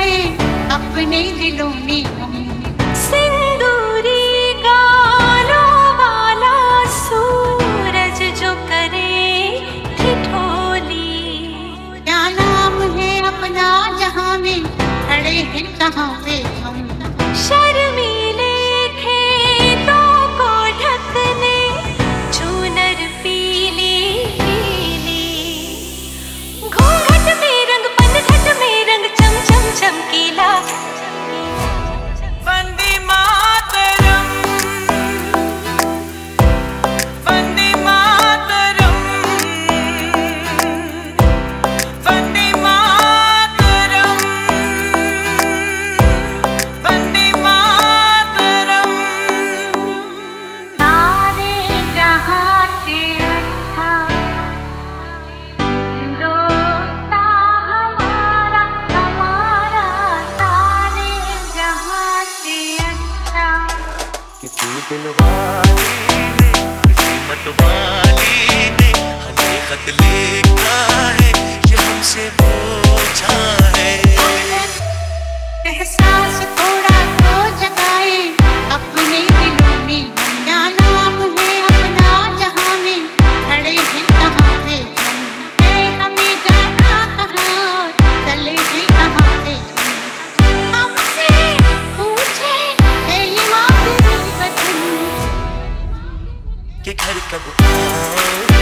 आए अपने दिलों में वाला सूरज जो करे ठिठोली क्या नाम है अपना जहाँ में खड़े हैं कहाँ पे हम? शायद किसी दिलवाली ने किसी मतवाली ने हमें खत लिखा है ये हमसे कि घर कब आओगे?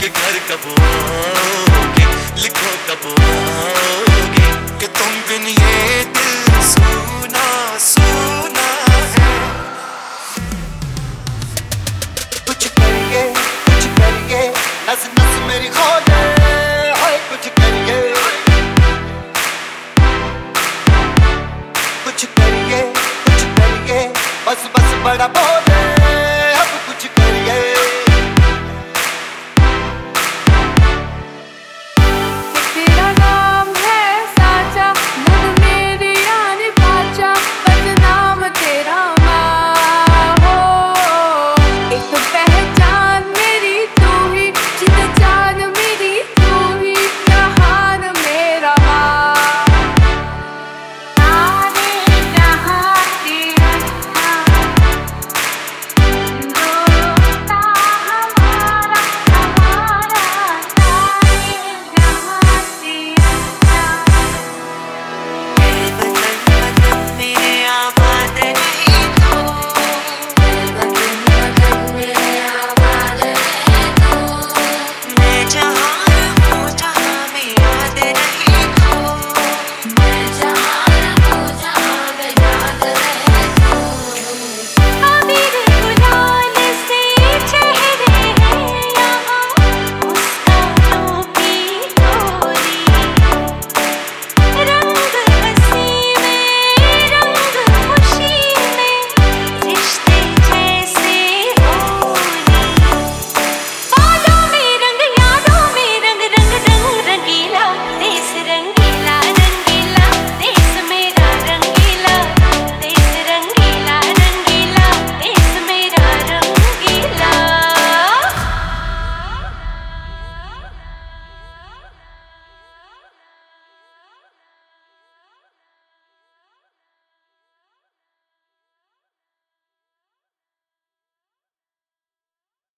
कि घर कब आओगे? लिखो कब आओगे? कि तुम बिन ये दिल सोना सोना है। कुछ करिए कुछ करिए, नस नस मेरी खोले हाय कुछ करिए। कुछ करिए कुछ करिए, बस बस बड़ा